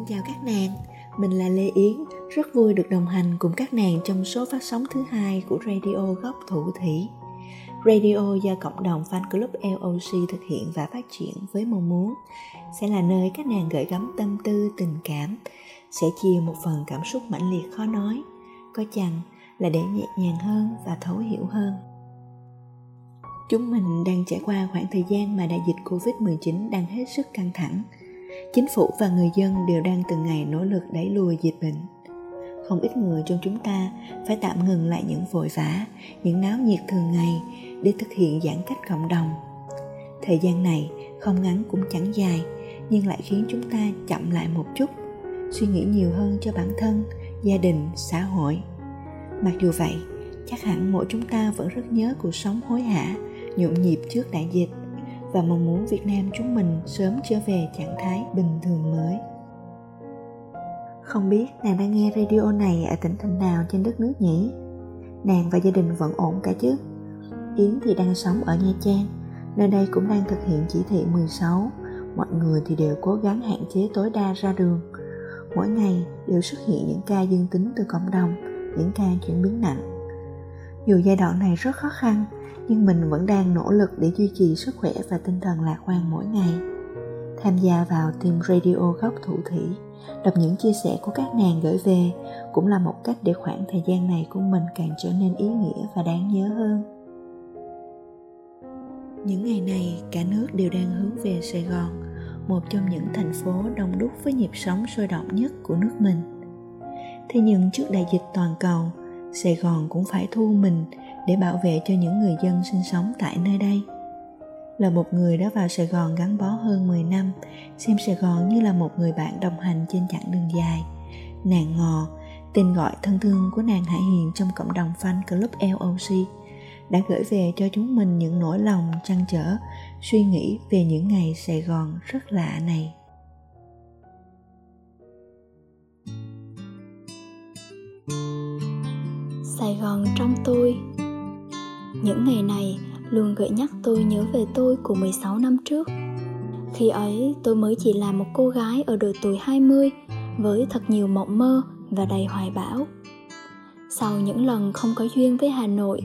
Xin chào các nàng, mình là Lê Yến, rất vui được đồng hành cùng các nàng trong số phát sóng thứ hai của Radio Góc Thủ Thủy. Radio do cộng đồng fan club LOC thực hiện và phát triển với mong muốn sẽ là nơi các nàng gửi gắm tâm tư, tình cảm, sẽ chia một phần cảm xúc mãnh liệt khó nói, có chăng là để nhẹ nhàng hơn và thấu hiểu hơn. Chúng mình đang trải qua khoảng thời gian mà đại dịch Covid-19 đang hết sức căng thẳng. Chính phủ và người dân đều đang từng ngày nỗ lực đẩy lùi dịch bệnh. Không ít người trong chúng ta phải tạm ngừng lại những vội vã, những náo nhiệt thường ngày để thực hiện giãn cách cộng đồng. Thời gian này không ngắn cũng chẳng dài, nhưng lại khiến chúng ta chậm lại một chút, suy nghĩ nhiều hơn cho bản thân, gia đình, xã hội. Mặc dù vậy, chắc hẳn mỗi chúng ta vẫn rất nhớ cuộc sống hối hả nhộn nhịp trước đại dịch và mong muốn Việt Nam chúng mình sớm trở về trạng thái bình thường mới. Không biết nàng đang nghe radio này ở tỉnh thành nào trên đất nước nhỉ? Nàng và gia đình vẫn ổn cả chứ? Yến thì đang sống ở Nha Trang, nơi đây cũng đang thực hiện chỉ thị 16. Mọi người thì đều cố gắng hạn chế tối đa ra đường. Mỗi ngày đều xuất hiện những ca dương tính từ cộng đồng, những ca chuyển biến nặng. Dù giai đoạn này rất khó khăn, nhưng mình vẫn đang nỗ lực để duy trì sức khỏe và tinh thần lạc quan mỗi ngày. Tham gia vào team radio góc thủ thủy đọc những chia sẻ của các nàng gửi về cũng là một cách để khoảng thời gian này của mình càng trở nên ý nghĩa và đáng nhớ hơn. Những ngày này cả nước đều đang hướng về sài gòn một trong những thành phố đông đúc với nhịp sống sôi động nhất của nước mình. Thế nhưng trước đại dịch toàn cầu sài gòn cũng phải thu mình để bảo vệ cho những người dân sinh sống tại nơi đây. Là một người đã vào Sài Gòn gắn bó hơn 10 năm, xem Sài Gòn như là một người bạn đồng hành trên chặng đường dài. Nàng ngò, tên gọi thân thương của nàng Hải Hiền trong cộng đồng fan club LOC, đã gửi về cho chúng mình những nỗi lòng trăn trở, suy nghĩ về những ngày Sài Gòn rất lạ này. Sài Gòn trong tôi những ngày này luôn gợi nhắc tôi nhớ về tôi của 16 năm trước. Khi ấy tôi mới chỉ là một cô gái ở độ tuổi 20 với thật nhiều mộng mơ và đầy hoài bão. Sau những lần không có duyên với Hà Nội,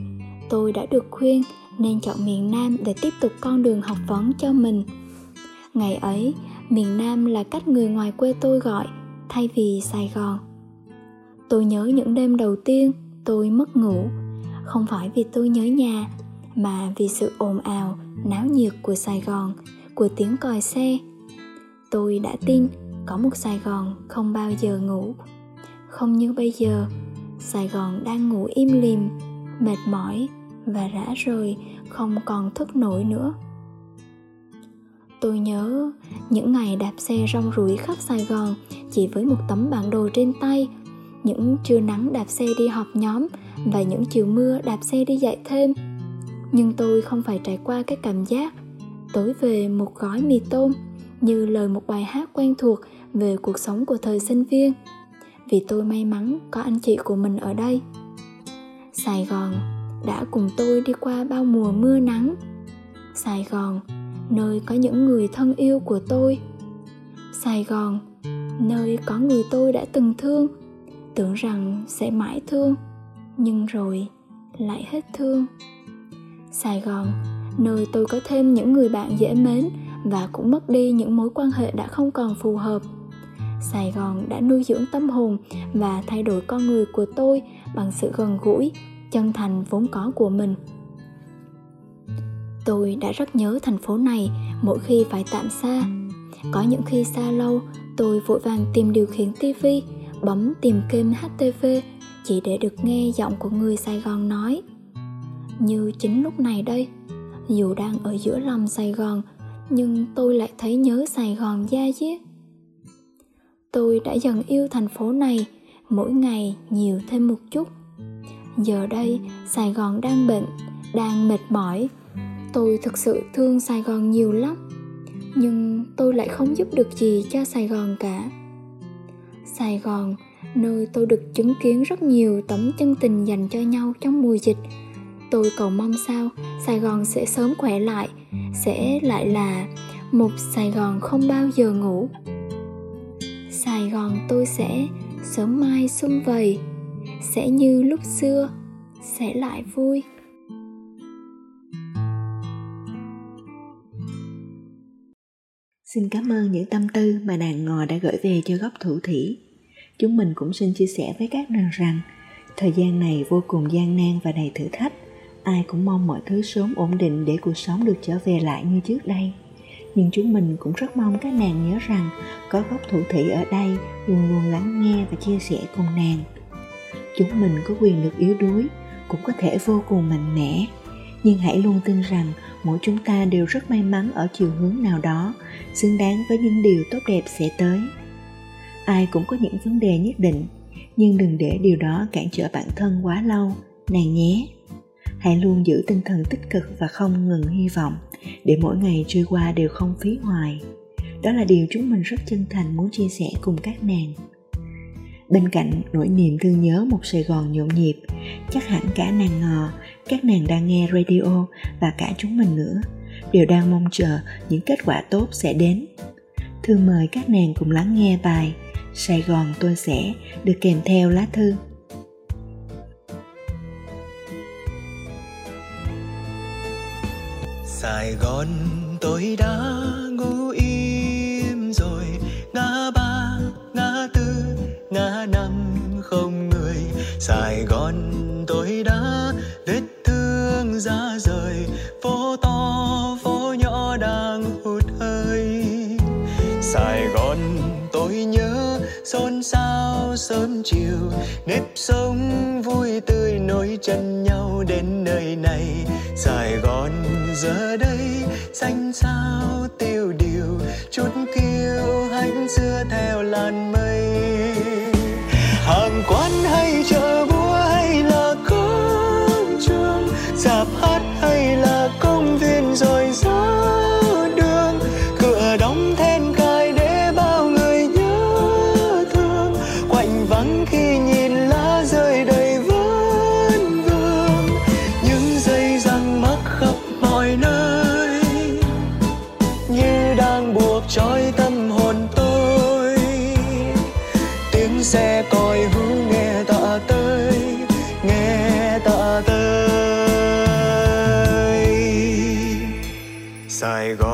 tôi đã được khuyên nên chọn miền Nam để tiếp tục con đường học vấn cho mình. Ngày ấy, miền Nam là cách người ngoài quê tôi gọi thay vì Sài Gòn. Tôi nhớ những đêm đầu tiên tôi mất ngủ. Không phải vì tôi nhớ nhà, mà vì sự ồn ào, náo nhiệt của sài gòn, của tiếng còi xe. Tôi đã tin có một sài gòn không bao giờ ngủ. Không như bây giờ, sài gòn đang ngủ im lìm, mệt mỏi và rã rời, không còn thức nổi nữa. Tôi nhớ những ngày đạp xe rong ruổi khắp sài gòn chỉ với một tấm bản đồ trên tay những trưa nắng đạp xe đi họp nhóm và những chiều mưa đạp xe đi dạy thêm. Nhưng tôi không phải trải qua cái cảm giác tối về một gói mì tôm như lời một bài hát quen thuộc về cuộc sống của thời sinh viên. Vì tôi may mắn có anh chị của mình ở đây. Sài gòn đã cùng tôi đi qua bao mùa mưa nắng. Sài gòn, nơi có những người thân yêu của tôi. Sài gòn, nơi có người tôi đã từng thương tưởng rằng sẽ mãi thương, nhưng rồi lại hết thương. Sài gòn, nơi tôi có thêm những người bạn dễ mến và cũng mất đi những mối quan hệ đã không còn phù hợp. Sài gòn đã nuôi dưỡng tâm hồn và thay đổi con người của tôi bằng sự gần gũi, chân thành vốn có của mình. Tôi đã rất nhớ thành phố này mỗi khi phải tạm xa. Có những khi xa lâu, tôi vội vàng tìm điều khiển tivi bấm tìm kênh htv chỉ để được nghe giọng của người Sài Gòn nói. Như chính lúc này đây, dù đang ở giữa lòng Sài Gòn, nhưng tôi lại thấy nhớ Sài Gòn da diết. Tôi đã dần yêu thành phố này, mỗi ngày nhiều thêm một chút. Giờ đây, Sài Gòn đang bệnh, đang mệt mỏi. Tôi thực sự thương Sài Gòn nhiều lắm, nhưng tôi lại không giúp được gì cho Sài Gòn cả. Sài Gòn, nơi tôi được chứng kiến rất nhiều tấm chân tình dành cho nhau trong mùa dịch. Tôi cầu mong sao sài gòn sẽ sớm khỏe lại, sẽ lại là một sài gòn không bao giờ ngủ. Sài gòn tôi sẽ sớm mai xuân vầy, sẽ như lúc xưa, sẽ lại vui. Xin cảm ơn những tâm tư mà nàng ngò đã gửi về cho góc thủ thủy. Chúng mình cũng xin chia sẻ với các nàng rằng thời gian này vô cùng gian nan và đầy thử thách. Ai cũng mong mọi thứ sớm ổn định để cuộc sống được trở về lại như trước đây. Nhưng chúng mình cũng rất mong các nàng nhớ rằng có góc thủ thị ở đây luôn luôn lắng nghe và chia sẻ cùng nàng. Chúng mình có quyền được yếu đuối, cũng có thể vô cùng mạnh mẽ, nhưng hãy luôn tin rằng mỗi chúng ta đều rất may mắn ở chiều hướng nào đó xứng đáng với những điều tốt đẹp sẽ tới ai cũng có những vấn đề nhất định. Nhưng đừng để điều đó cản trở bản thân quá lâu. Nàng nhé. Hãy luôn giữ tinh thần tích cực và không ngừng hy vọng, để mỗi ngày trôi qua đều không phí hoài. Đó là điều chúng mình rất chân thành muốn chia sẻ cùng các nàng. Bên cạnh nỗi niềm thương nhớ một sài gòn nhộn nhịp, chắc hẳn cả nàng ngò, các nàng đang nghe radio và cả chúng mình nữa, đều đang mong chờ những kết quả tốt sẽ đến. Thương mời các nàng cùng lắng nghe bài sài gòn tôi sẽ được kèm theo lá thư. Sài gòn tôi đã ngủ im rồi, ngã ba, ngã tư, ngã năm không người. Sài gòn tôi đã xôn xao sớm chiều, nếp sống vui tươi nối chân nhau đến nơi này. Sài gòn giờ đây xanh sao tiêu điều, chút kiêu hãnh xưa theo làn mây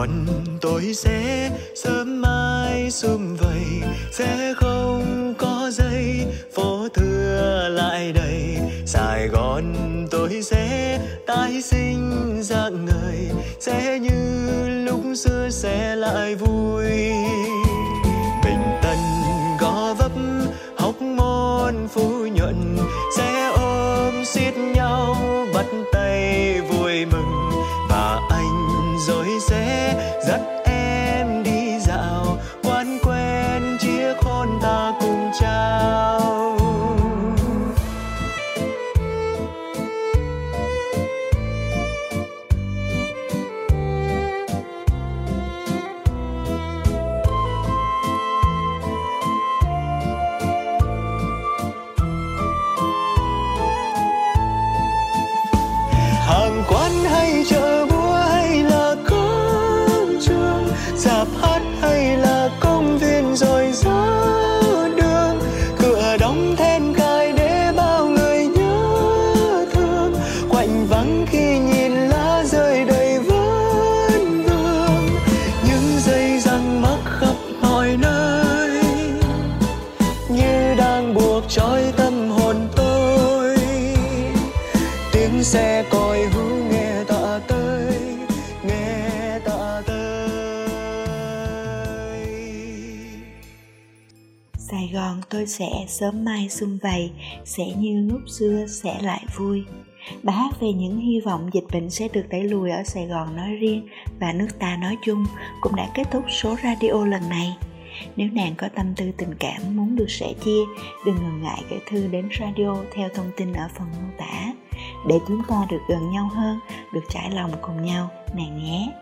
còn tôi sẽ sớm mai sum vầy, sẽ không có giây phố thưa lại đầy. Sài gòn tôi sẽ tái sinh dạng người, sẽ như lúc xưa sẽ lại vui. Quen chiếc hôn ta Sài Gòn tôi sẽ sớm mai xuân vầy, sẽ như lúc xưa sẽ lại vui. Bà hát về những hy vọng dịch bệnh sẽ được đẩy lùi ở Sài Gòn nói riêng và nước ta nói chung cũng đã kết thúc số radio lần này. Nếu nàng có tâm tư tình cảm muốn được sẻ chia, đừng ngần ngại gửi thư đến radio theo thông tin ở phần mô tả để chúng ta được gần nhau hơn, được trải lòng cùng nhau, nàng nhé.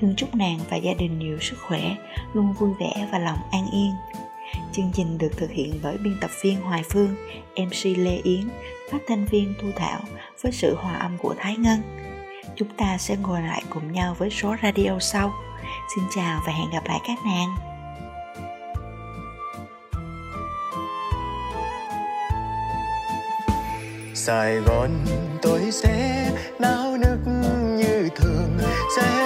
Thương chúc nàng và gia đình nhiều sức khỏe, luôn vui vẻ và lòng an yên. Chương trình được thực hiện bởi biên tập viên Hoài Phương, MC Lê Yến, phát thanh viên Thu Thảo với sự hòa âm của Thái Ngân. Chúng ta sẽ ngồi lại cùng nhau với số radio sau. Xin chào và hẹn gặp lại các nàng. Sài Gòn tôi sẽ náo nức như thường sẽ